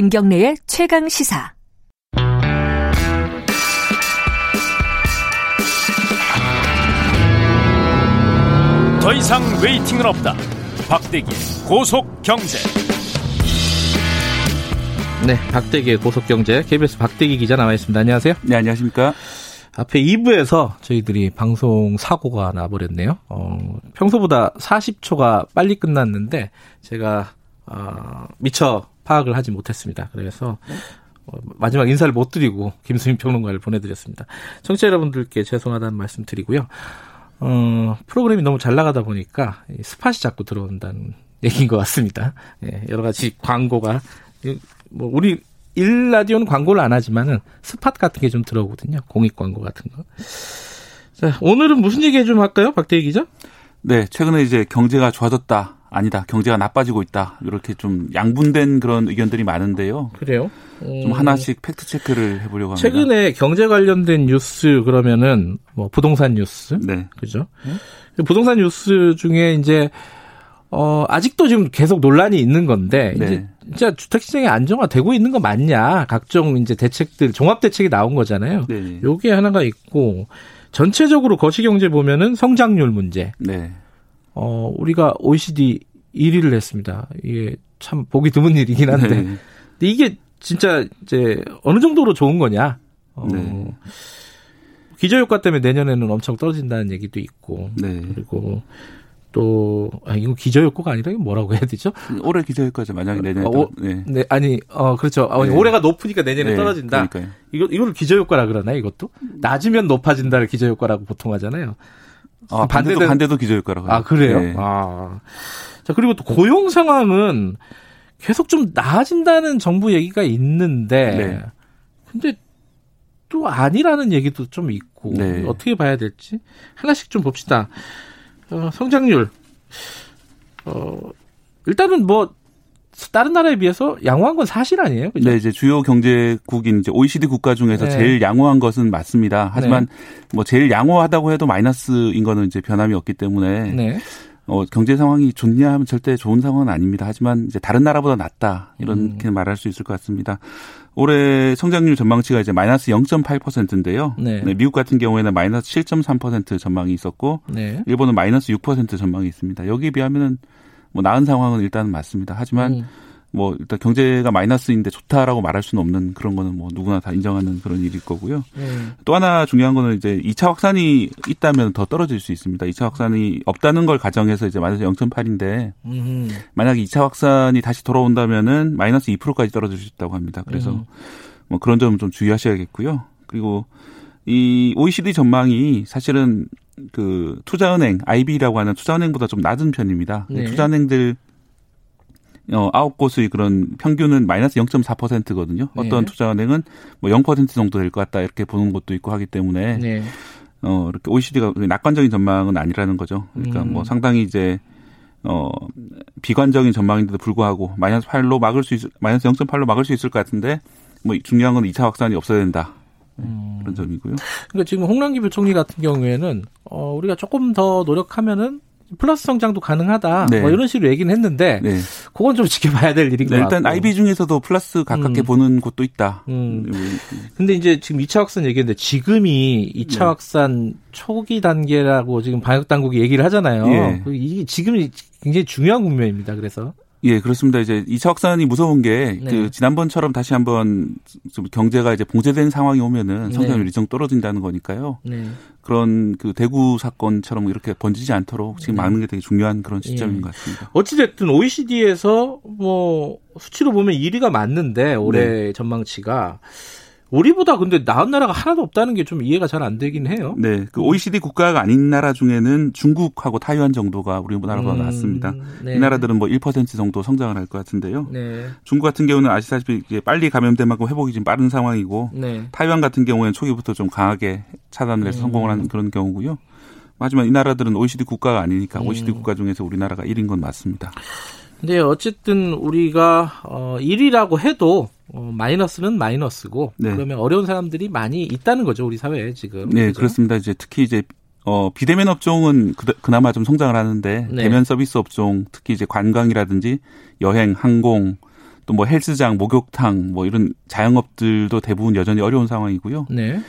김경래의 최강 시사. 더 이상 웨이팅은 없다. 박대기 고속 경제. 네, 박대기의 고속 경제 KBS 박대기 기자 나와 있습니다. 안녕하세요. 네, 안녕하십니까. 앞에 2부에서 저희들이 방송 사고가 나버렸네요. 어, 평소보다 40초가 빨리 끝났는데 제가 어, 미처 파악을 하지 못했습니다. 그래서 어, 마지막 인사를 못 드리고 김수민 평론가를 보내드렸습니다. 청취자 여러분들께 죄송하다는 말씀 드리고요. 어, 프로그램이 너무 잘 나가다 보니까 스팟이 자꾸 들어온다는 얘기인 것 같습니다. 예, 여러 가지 광고가 뭐 우리 일 라디오는 광고를 안 하지만은 스팟 같은 게 좀 들어오거든요. 공익 광고 같은 거. 자, 오늘은 무슨 얘기 좀 할까요? 박대희 기자? 네, 최근에 이제 경제가 좋아졌다. 아니다. 경제가 나빠지고 있다. 이렇게 좀 양분된 그런 의견들이 많은데요. 그래요? 좀 하나씩 fact check를 해보려고 합니다. 최근에 경제 관련된 뉴스 그러면은 뭐 부동산 뉴스, 네, 그죠? 부동산 뉴스 중에 이제 어 아직도 지금 계속 논란이 있는 건데 네. 이제 진짜 주택 시장이 안정화되고 있는 거 맞냐? 각종 이제 대책들 종합 대책이 나온 거잖아요. 네, 요게 하나가 있고 전체적으로 거시 경제 보면은 성장률 문제. 네, 어 우리가 OECD 1위를 했습니다. 이게 참 보기 드문 일이긴 한데 네. 근데 이게 진짜 이제 어느 정도로 좋은 거냐? 어, 네. 기저효과 때문에 내년에는 엄청 떨어진다는 얘기도 있고 네. 그리고 또 아, 이거 기저효과가 아니라 뭐라고 해야 되죠? 올해 기저효과죠. 만약에 내년에 어, 네. 네, 아니 어 그렇죠. 어, 네. 올해가 높으니까 내년에 네, 떨어진다. 그러니까요. 이거 이걸 기저효과라 그러나 이것도 낮으면 높아진다를 기저효과라고 보통 하잖아요. 아, 반대도 반대도 기저효과라고. 아, 그래요? 네. 아. 자, 그리고 또 고용 상황은 계속 좀 나아진다는 정부 얘기가 있는데, 네. 근데 또 아니라는 얘기도 좀 있고, 네. 어떻게 봐야 될지 하나씩 좀 봅시다. 어, 성장률. 어, 일단은 뭐, 다른 나라에 비해서 양호한 건 사실 아니에요? 그죠? 네, 이제 주요 경제국인 이제 OECD 국가 중에서 네. 제일 양호한 것은 맞습니다. 하지만 뭐 제일 양호하다고 해도 마이너스인 거는 이제 변함이 없기 때문에 네. 어, 경제 상황이 좋냐 하면 절대 좋은 상황은 아닙니다. 하지만 이제 다른 나라보다 낫다 이렇게 음. 말할 수 있을 것 같습니다. 올해 성장률 전망치가 이제 마이너스 0.8%인데요. 네. 미국 같은 경우에는 마이너스 7.3% 전망이 있었고 네. 일본은 마이너스 6% 전망이 있습니다. 여기에 비하면은 뭐 나은 상황은 일단은 맞습니다. 하지만 음. 뭐 일단 경제가 마이너스인데 좋다라고 말할 수는 없는 그런 거는 뭐 누구나 다 인정하는 그런 일일 거고요. 음. 또 하나 중요한 거는 이제 2차 확산이 있다면 더 떨어질 수 있습니다. 2차 확산이 없다는 걸 가정해서 이제 마이너스 0.8인데 음. 만약에 2차 확산이 다시 돌아온다면은 마이너스 2%까지 떨어질 수 있다고 합니다. 그래서 음. 뭐 그런 점은 좀 주의하셔야겠고요. 그리고 이 OECD 전망이 사실은 그 투자은행 IB라고 하는 투자은행보다 좀 낮은 편입니다. 네. 투자은행들 어 아홉 곳의 그런 평균은 마이너스 0.4%거든요. 어떤 네. 투자은행은 뭐 0% 정도 될 것 같다 이렇게 보는 것도 있고 하기 때문에 네. 어 이렇게 OECD가 낙관적인 전망은 아니라는 거죠. 그러니까 음. 뭐 상당히 이제 어 비관적인 전망인데도 불구하고 마이너스 8로 막을 수 있, 마이너스 0.8로 막을 수 있을 것 같은데 뭐 중요한 건 2차 확산이 없어야 된다. 음. 그런 점이고요. 그러니까 지금 홍남기 부총리 같은 경우에는 어 우리가 조금 더 노력하면은 플러스 성장도 가능하다. 네. 뭐 이런 식으로 얘기는 했는데 네. 그건 좀 지켜봐야 될 일인 것 네, 같고. 일단 IB 중에서도 플러스 가깝게 음. 보는 곳도 있다. 음. 음, 근데 이제 지금 2차 확산 얘기했는데 지금이 2차 네. 확산 초기 단계라고 지금 방역 당국이 얘기를 하잖아요. 예. 그 이게 지금이 굉장히 중요한 국면입니다. 그래서 예, 그렇습니다. 이제 2차 확산이 무서운 게그 네. 지난번처럼 다시 한번 좀 경제가 이제 봉쇄된 상황이 오면은 성장률이 네. 일정 떨어진다는 거니까요. 네. 그런 그 대구 사건처럼 이렇게 번지지 않도록 지금 네. 막는 게 되게 중요한 그런 시점인 예. 것 같습니다. 어찌됐든 OECD에서 뭐 수치로 보면 1위가 맞는데 올해 네. 전망치가 우리보다 근데 나은 나라가 하나도 없다는 게 좀 이해가 잘 안 되긴 해요. 네, 그 OECD 국가가 아닌 나라 중에는 중국하고 타이완 정도가 우리나라보다 음, 낫습니다. 네. 이 나라들은 뭐 1% 정도 성장을 할 것 같은데요. 네. 중국 같은 경우는 아시다시피 이제 빨리 감염된 만큼 회복이 좀 빠른 상황이고 네. 타이완 같은 경우에는 초기부터 좀 강하게 차단을 해서 음. 성공을 하는 그런 경우고요. 하지만 이 나라들은 OECD 국가가 아니니까 음. OECD 국가 중에서 우리나라가 1인 건 맞습니다. 근데 어쨌든 우리가 어 1위라고 해도 어 마이너스는 마이너스고 네. 그러면 어려운 사람들이 많이 있다는 거죠 우리 사회에 지금. 네, 그죠? 그렇습니다. 이제 특히 이제 어 비대면 업종은 그, 그나마 좀 성장을 하는데 네. 대면 서비스 업종 특히 이제 관광이라든지 여행, 항공 또 뭐 헬스장, 목욕탕 뭐 이런 자영업들도 대부분 여전히 어려운 상황이고요. 네.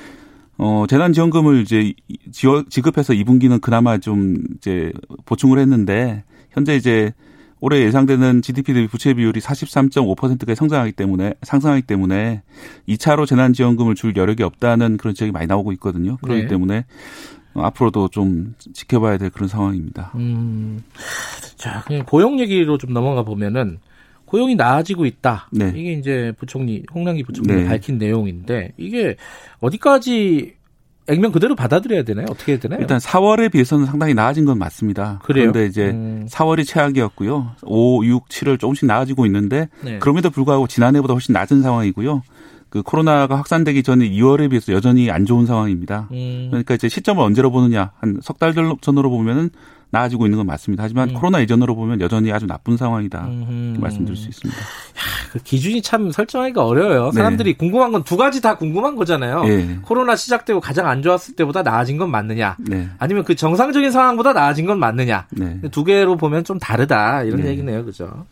어, 재난지원금을 이제 지급해서 2분기는 그나마 좀 이제 보충을 했는데 현재 이제 올해 예상되는 GDP 대비 부채 비율이 43.5%까지 성장하기 때문에 상승하기 때문에 2차로 재난지원금을 줄 여력이 없다는 그런 지적이 많이 나오고 있거든요. 그렇기 네. 때문에 앞으로도 좀 지켜봐야 될 그런 상황입니다. 음. 자, 그냥 고용 얘기로 좀 넘어가 보면은 고용이 나아지고 있다. 네. 이게 이제 부총리 홍남기 부총리 네. 밝힌 내용인데 이게 어디까지 액면 그대로 받아들여야 되나요? 어떻게 해야 되나요? 일단 4월에 비해서는 상당히 나아진 건 맞습니다. 그래요? 그런데 이제 음. 4월이 최악이었고요. 5, 6, 7을 조금씩 나아지고 있는데 네. 그럼에도 불구하고 지난해보다 훨씬 낮은 상황이고요. 그 코로나가 확산되기 전에 2월에 비해서 여전히 안 좋은 상황입니다. 음. 그러니까 이제 시점을 언제로 보느냐 한 석 달 전으로 보면은 나아지고 있는 건 맞습니다. 하지만 음. 코로나 이전으로 보면 여전히 아주 나쁜 상황이다. 음흠. 말씀드릴 수 있습니다. 그 기준이 참 설정하기가 어려워요. 네. 사람들이 궁금한 건 두 가지 다 궁금한 거잖아요. 예. 코로나 시작되고 가장 안 좋았을 때보다 나아진 건 맞느냐? 네. 아니면 그 정상적인 상황보다 나아진 건 맞느냐? 네. 두 개로 보면 좀 다르다 이런 네. 얘기네요, 그죠?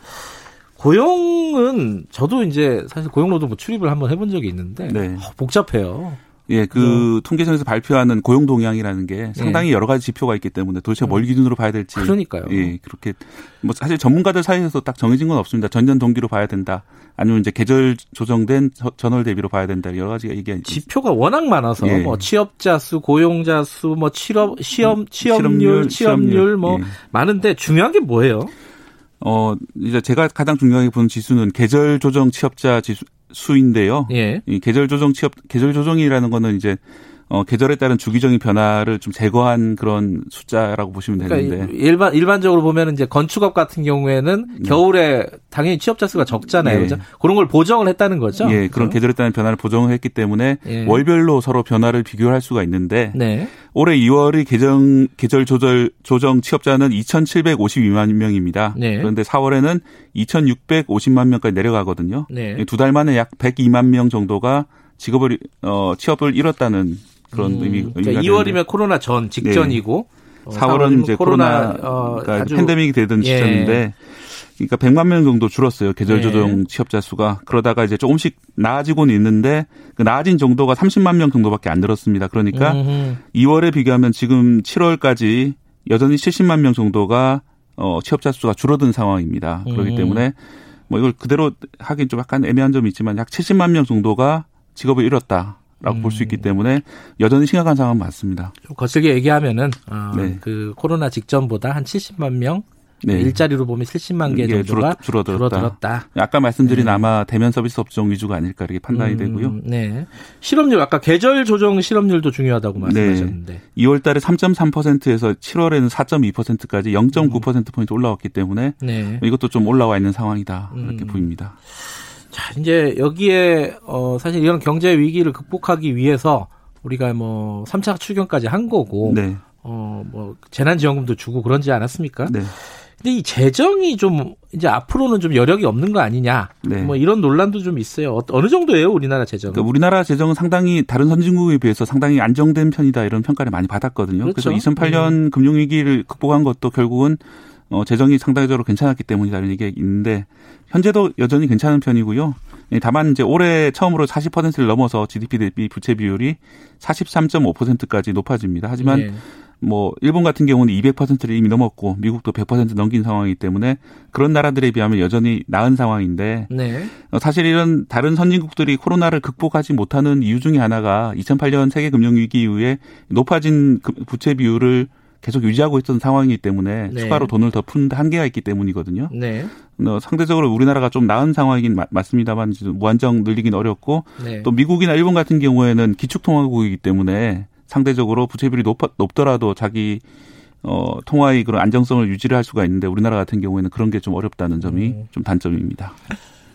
고용은 저도 이제 사실 고용노동부 출입을 한번 해본 적이 있는데 네. 어, 복잡해요. 예, 그 통계청에서 발표하는 고용 동향이라는 네. 게 상당히 여러 가지 지표가 있기 때문에 도대체 뭘 기준으로 봐야 될지 그러니까요. 예, 그렇게 뭐 사실 전문가들 사이에서 딱 정해진 건 없습니다. 전년 동기로 봐야 된다. 아니면 이제 계절 조정된 저- 전월 대비로 봐야 된다. 여러 가지가 있 지표가 워낙 많아서 예. 뭐 취업자 수, 고용자 수, 뭐 취업 시험 취업률, 취업률 실업률, 뭐 예. 많은데 중요한 게 뭐예요? 어, 이제 제가 가장 중요하게 보는 지수는 계절 조정 취업자 지수 수인데요. 예. 이 계절 조정 취업 계절 조정이라는 거는 이제 어 계절에 따른 주기적인 변화를 좀 제거한 그런 숫자라고 보시면 되는데 그러니까 일반 일반적으로 보면 이제 건축업 같은 경우에는 겨울에 당연히 취업자 수가 적잖아요. 네. 그죠? 그런 걸 보정을 했다는 거죠. 예, 그런 그죠? 계절에 따른 변화를 보정을 했기 때문에 예. 월별로 서로 변화를 비교할 수가 있는데 네. 올해 2월의 계정 계절 조절 조정 취업자는 2,752만 명입니다. 네. 그런데 4월에는 2,650만 명까지 내려가거든요. 네. 두달 만에 약 102만 명 정도가 직업을 어 취업을 잃었다는 그런 음, 의미 그러니까 2월이면 코로나 전 직전이고 어, 4월은 이제 코로나, 어, 가 아주 팬데믹이 되던 예. 시점인데 그러니까 100만 명 정도 줄었어요. 계절 네. 조정 취업자 수가. 그러다가 이제 조금씩 나아지고는 있는데 그 나아진 정도가 30만 명 정도밖에 안 늘었습니다. 그러니까 음흠. 2월에 비교하면 지금 7월까지 여전히 70만 명 정도가 어 취업자 수가 줄어든 상황입니다. 그렇기 음. 때문에 뭐 이걸 그대로 하긴 좀 약간 애매한 점이 있지만 약 70만 명 정도가 직업을 잃었다 라고 볼수 있기 음. 때문에 여전히 심각한 상황은 맞습니다. 좀 거칠게 얘기하면은 어, 네. 그 코로나 직전보다 한 70만 명 네. 일자리로 보면 70만 개 정도가 줄어- 줄어들었다. 줄어들었다. 아까 말씀드린 네. 아마 대면 서비스 업종 위주가 아닐까 이렇게 판단이 음, 되고요. 네. 실업률 아까 계절 조정 실업률도 중요하다고 네. 말씀하셨는데. 2월 달에 3.3%에서 7월에는 4.2%까지 0.9% 포인트 올라왔기 때문에 네. 이것도 좀 올라와 있는 상황이다. 이렇게 음. 보입니다. 자, 이제 여기에 어 사실 이런 경제 위기를 극복하기 위해서 우리가 뭐 3차 추경까지 한 거고 네. 어뭐 재난 지원금도 주고 그런지 않았습니까? 네. 근데 이 재정이 좀 이제 앞으로는 좀 여력이 없는 거 아니냐? 네. 뭐 이런 논란도 좀 있어요. 어, 어느 정도예요, 우리나라 재정? 그러니까 우리나라 재정은 상당히 다른 선진국에 비해서 상당히 안정된 편이다 이런 평가를 많이 받았거든요. 그 그렇죠. 래서 2008년 금융위기를 극복한 것도 결국은 어, 재정이 상당적으로 괜찮았기 때문이다 이런 얘기가 있는데 현재도 여전히 괜찮은 편이고요. 예, 다만 이제 올해 처음으로 40%를 넘어서 GDP 대비 부채 비율이 43.5%까지 높아집니다. 하지만 예. 뭐 일본 같은 경우는 200%를 이미 넘었고 미국도 100% 넘긴 상황이기 때문에 그런 나라들에 비하면 여전히 나은 상황인데 네. 어, 사실 이런 다른 선진국들이 코로나를 극복하지 못하는 이유 중에 하나가 2008년 세계 금융 위기 이후에 높아진 그 부채 비율을 계속 유지하고 있던 상황이기 때문에 네. 추가로 돈을 더 푸는 한계가 있기 때문이거든요. 네. 어, 상대적으로 우리나라가 좀 나은 상황이긴 마- 맞습니다만 무한정 늘리긴 어렵고 네. 또 미국이나 일본 같은 경우에는 기축통화국이기 때문에 상대적으로 부채비율이 높, 높더라도 자기 어, 통화의 그런 안정성을 유지를 할 수가 있는데 우리나라 같은 경우에는 그런 게 좀 어렵다는 점이 음. 좀 단점입니다.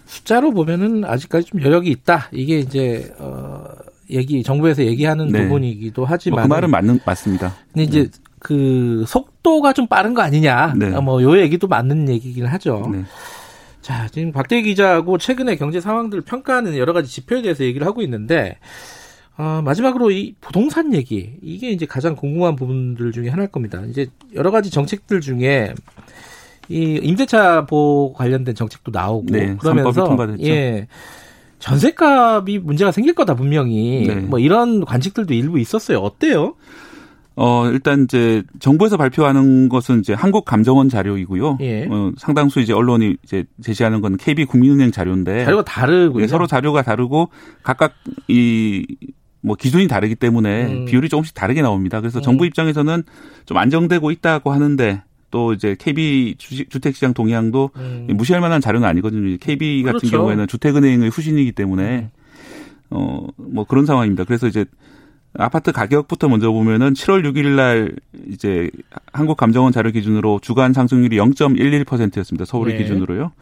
숫자로 보면은 아직까지 좀 여력이 있다. 이게 이제 어 얘기 정부에서 얘기하는 네. 부분이기도 뭐 하지만 그 말은 맞는 맞습니다. 근데 이제 그 속도가 좀 빠른 거 아니냐. 네. 어, 뭐요 얘기도 맞는 얘기긴 하죠. 네. 자, 지금 박대기 기자하고 최근에 경제 상황들을 평가하는 여러 가지 지표에 대해서 얘기를 하고 있는데 어, 마지막으로 이 부동산 얘기 이게 이제 가장 궁금한 부분들 중에 하나일 겁니다. 이제 여러 가지 정책들 중에 이 임대차 보호 관련된 정책도 나오고 네, 그러면서. 예. 전세값이 문제가 생길 거다 분명히 네. 뭐 이런 관측들도 일부 있었어요. 어때요? 어, 일단 이제 정부에서 발표하는 것은 이제 한국 감정원 자료이고요. 예. 어, 상당수 이제 언론이 이제 제시하는 건 KB국민은행 자료인데 자료가 다르고요. 네, 서로 자료가 다르고 각각 이 뭐 기준이 다르기 때문에 음. 비율이 조금씩 다르게 나옵니다. 그래서 음. 정부 입장에서는 좀 안정되고 있다고 하는데 또 이제 KB 주식- 주택시장 동향도 음. 무시할 만한 자료는 아니거든요. KB 같은 그렇죠. 경우에는 주택은행의 후신이기 때문에 어 뭐 그런 상황입니다. 그래서 이제 아파트 가격부터 먼저 보면은 7월 6일 날 이제 한국 감정원 자료 기준으로 주간 상승률이 0.11%였습니다. 서울이 네. 기준으로요.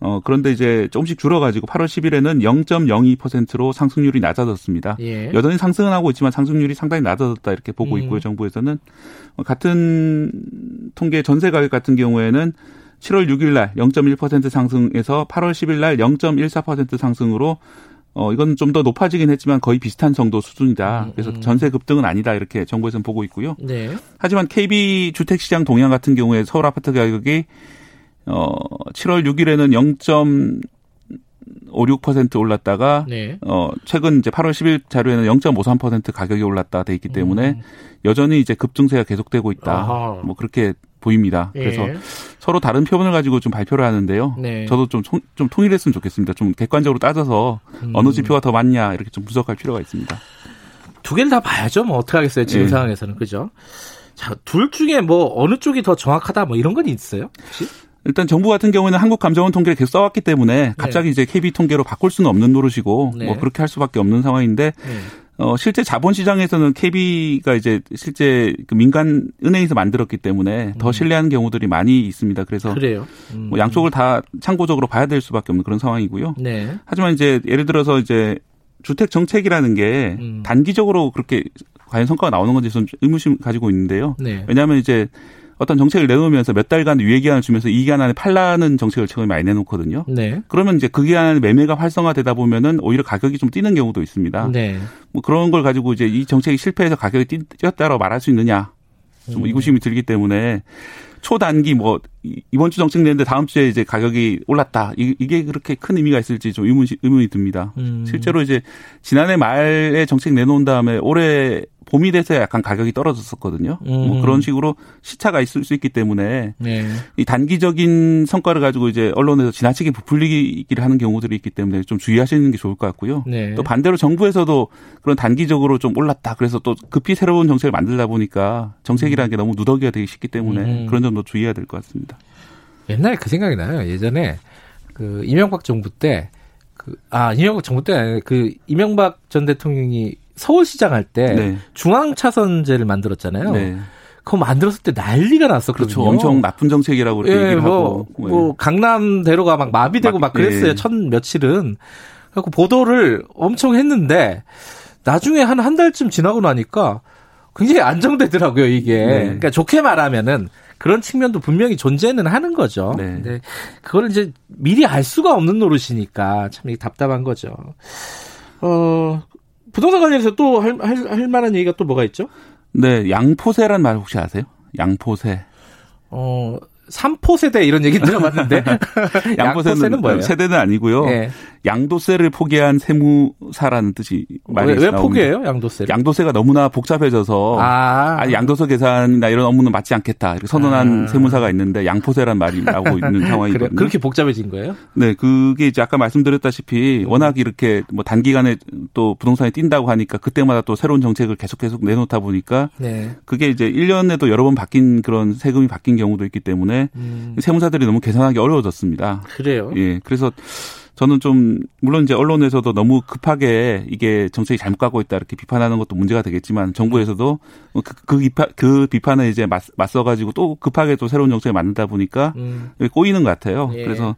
어 그런데 이제 조금씩 줄어가지고 8월 10일에는 0.02%로 상승률이 낮아졌습니다. 예. 여전히 상승은 하고 있지만 상승률이 상당히 낮아졌다 이렇게 보고 음. 있고요. 정부에서는 어, 같은 통계 전세 가격 같은 경우에는 7월 6일 날 0.1% 상승에서 8월 10일 날 0.14% 상승으로 어 이건 좀 더 높아지긴 했지만 거의 비슷한 정도 수준이다. 음, 그래서 음. 전세 급등은 아니다 이렇게 정부에서는 보고 있고요. 네. 하지만 KB 주택 시장 동향 같은 경우에 서울 아파트 가격이 어 7월 6일에는 0.56% 올랐다가 네. 어 최근 이제 8월 10일 자료에는 0.53% 가격이 올랐다 돼 있기 때문에 음. 여전히 이제 급증세가 계속되고 있다. 아하. 뭐 그렇게 보입니다. 그래서 예. 서로 다른 표본을 가지고 좀 발표를 하는데요. 네. 저도 좀, 통- 좀 통일했으면 좋겠습니다. 좀 객관적으로 따져서 음. 어느 지표가 더 많냐 이렇게 좀 분석할 필요가 있습니다. 두 개를 다 봐야죠. 뭐 어떻게 하겠어요. 지금 예. 상황에서는 그죠? 자, 둘 중에 뭐 어느 쪽이 더 정확하다 뭐 이런 건 있어요? 혹시? 일단 정부 같은 경우에는 한국 감정원 통계를 계속 써왔기 때문에 갑자기 이제 KB 통계로 바꿀 수는 없는 노릇이고 네. 뭐 그렇게 할 수밖에 없는 상황인데 네. 어 실제 자본시장에서는 KB가 이제 실제 그 민간 은행에서 만들었기 때문에 더 신뢰하는 경우들이 많이 있습니다. 그래서 그래요. 음. 뭐 양쪽을 다 참고적으로 봐야 될 수밖에 없는 그런 상황이고요. 네. 하지만 이제 예를 들어서 이제 주택 정책이라는 게 음. 단기적으로 그렇게 과연 성과가 나오는 건지 좀 의무심 가지고 있는데요. 네. 왜냐하면 이제 어떤 정책을 내놓으면서 몇 달간 유예 기간을 주면서 이 기간 안에 팔라는 정책을 최근에 많이 내놓거든요. 네. 그러면 이제 그 안에 매매가 활성화되다 보면은 오히려 가격이 좀 뛰는 경우도 있습니다. 네. 뭐 그런 걸 가지고 이제 이 정책이 실패해서 가격이 뛰- 뛰었다라고 말할 수 있느냐 좀 음. 의구심이 들기 때문에 초단기 뭐 이- 이번 주 정책 내는데 다음 주에 이제 가격이 올랐다 이- 이게 그렇게 큰 의미가 있을지 좀 의문 의문이 듭니다. 음. 실제로 이제 지난해 말에 정책 내놓은 다음에 올해 봄이 돼서 약간 가격이 떨어졌었거든요. 음. 뭐 그런 식으로 시차가 있을 수 있기 때문에 네. 이 단기적인 성과를 가지고 이제 언론에서 지나치게 부풀리기를 하는 경우들이 있기 때문에 좀 주의하시는 게 좋을 것 같고요. 네. 또 반대로 정부에서도 그런 단기적으로 좀 올랐다. 그래서 또 급히 새로운 정책을 만들다 보니까 정책이라는 게 너무 누더기가 되기 쉽기 때문에 음. 그런 점도 주의해야 될 것 같습니다. 옛날에 그 생각이 나요. 예전에 그 이명박 정부 때 그, 아, 이명박 정부 때 그 이명박 전 대통령이 서울시장 할때 네. 중앙차선제를 만들었잖아요. 네. 그거 만들었을 때 난리가 났었거든요. 그렇죠. 엄청 나쁜 정책이라고 그렇게 예, 얘기를 뭐, 하고. 네. 뭐 강남대로가 막 마비되고 막, 막, 그랬어요. 예. 첫 며칠은. 그래고 보도를 엄청 했는데 나중에 한 한 달쯤 지나고 나니까 굉장히 안정되더라고요, 이게. 네. 그러니까 좋게 말하면은 그런 측면도 분명히 존재는 하는 거죠. 네. 근데 그걸 이제 미리 알 수가 없는 노릇이니까 참 답답한 거죠. 어, 부동산 관련해서 또 할, 할, 할 만한 얘기가 또 뭐가 있죠? 네, 양포세란 말 혹시 아세요? 양포세. 어, 삼포 세대 이런 얘기 들어봤는데. 양포세는 뭐예요? 세대는 아니고요. 예. 양도세를 포기한 세무사라는 뜻이 말이 왜, 왜. 포기해요, 양도세를? 양도세가 너무나 복잡해져서 아, 아니 양도세 계산이나 이런 업무는 맞지 않겠다 이렇게 선언한 아. 세무사가 있는데 양포세란 말이 나오고 있는 상황이거든요. 그렇게 복잡해진 거예요? 네, 그게 이제 아까 말씀드렸다시피 음. 워낙 이렇게 뭐 단기간에 또 부동산이 뛴다고 하니까 그때마다 또 새로운 정책을 계속 계속 내놓다 보니까 네. 그게 이제 1년에도 여러 번 바뀐 그런 세금이 바뀐 경우도 있기 때문에 음, 세무사들이 너무 계산하기 어려워졌습니다. 그래요. 예. 그래서 저는 좀 물론 이제 언론에서도 너무 급하게 이게 정책이 잘못 가고 있다 이렇게 비판하는 것도 문제가 되겠지만 정부에서도 그, 그, 비판, 그 비판에 이제 맞, 맞서 가지고 또 급하게 또 새로운 정책을 만들다 보니까 음, 꼬이는 것 같아요. 예. 그래서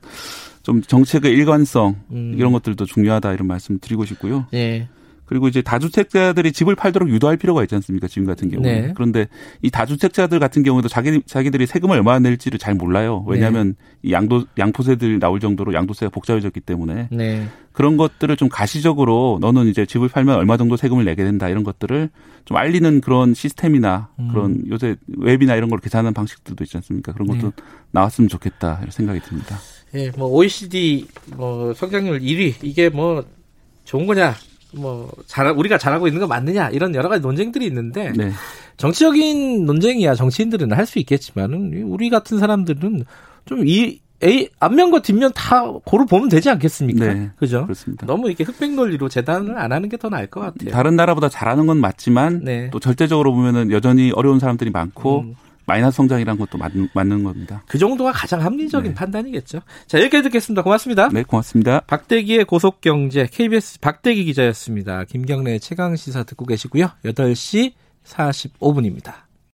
좀 정책의 일관성 음. 이런 것들도 중요하다 이런 말씀 드리고 싶고요. 예. 그리고 이제 다주택자들이 집을 팔도록 유도할 필요가 있지 않습니까? 지금 같은 경우는. 네. 그런데 이 다주택자들 같은 경우도 자기 자기들이 세금을 얼마나 낼지를 잘 몰라요. 왜냐하면 네. 이 양도 양포세들 나올 정도로 양도세가 복잡해졌기 때문에 네. 그런 것들을 좀 가시적으로 너는 이제 집을 팔면 얼마 정도 세금을 내게 된다 이런 것들을 좀 알리는 그런 시스템이나 음. 그런 요새 웹이나 이런 걸 계산하는 방식들도 있지 않습니까? 그런 것도 네. 나왔으면 좋겠다 이런 생각이 듭니다. 예, 뭐 OECD 뭐 성장률 1위 이게 뭐 좋은 거냐? 뭐 잘, 우리가 잘하고 있는 거 맞느냐 이런 여러 가지 논쟁들이 있는데 네. 정치적인 논쟁이야 정치인들은 할 수 있겠지만은 우리 같은 사람들은 좀이 앞면과 뒷면 다 고루 보면 되지 않겠습니까? 네. 그죠? 그렇습니다. 너무 이렇게 흑백 논리로 재단을 안 하는 게 더 나을 것 같아요. 다른 나라보다 잘하는 건 맞지만 네. 또 절대적으로 보면은 여전히 어려운 사람들이 많고 음. 마이너스 성장이라는 것도 맞는, 맞는 겁니다. 그 정도가 가장 합리적인 네. 판단이겠죠. 자 여기까지 듣겠습니다. 고맙습니다. 네, 고맙습니다. 박대기의 고속경제 KBS 박대기 기자였습니다. 김경래 최강 시사 듣고 계시고요. 8시 45분입니다.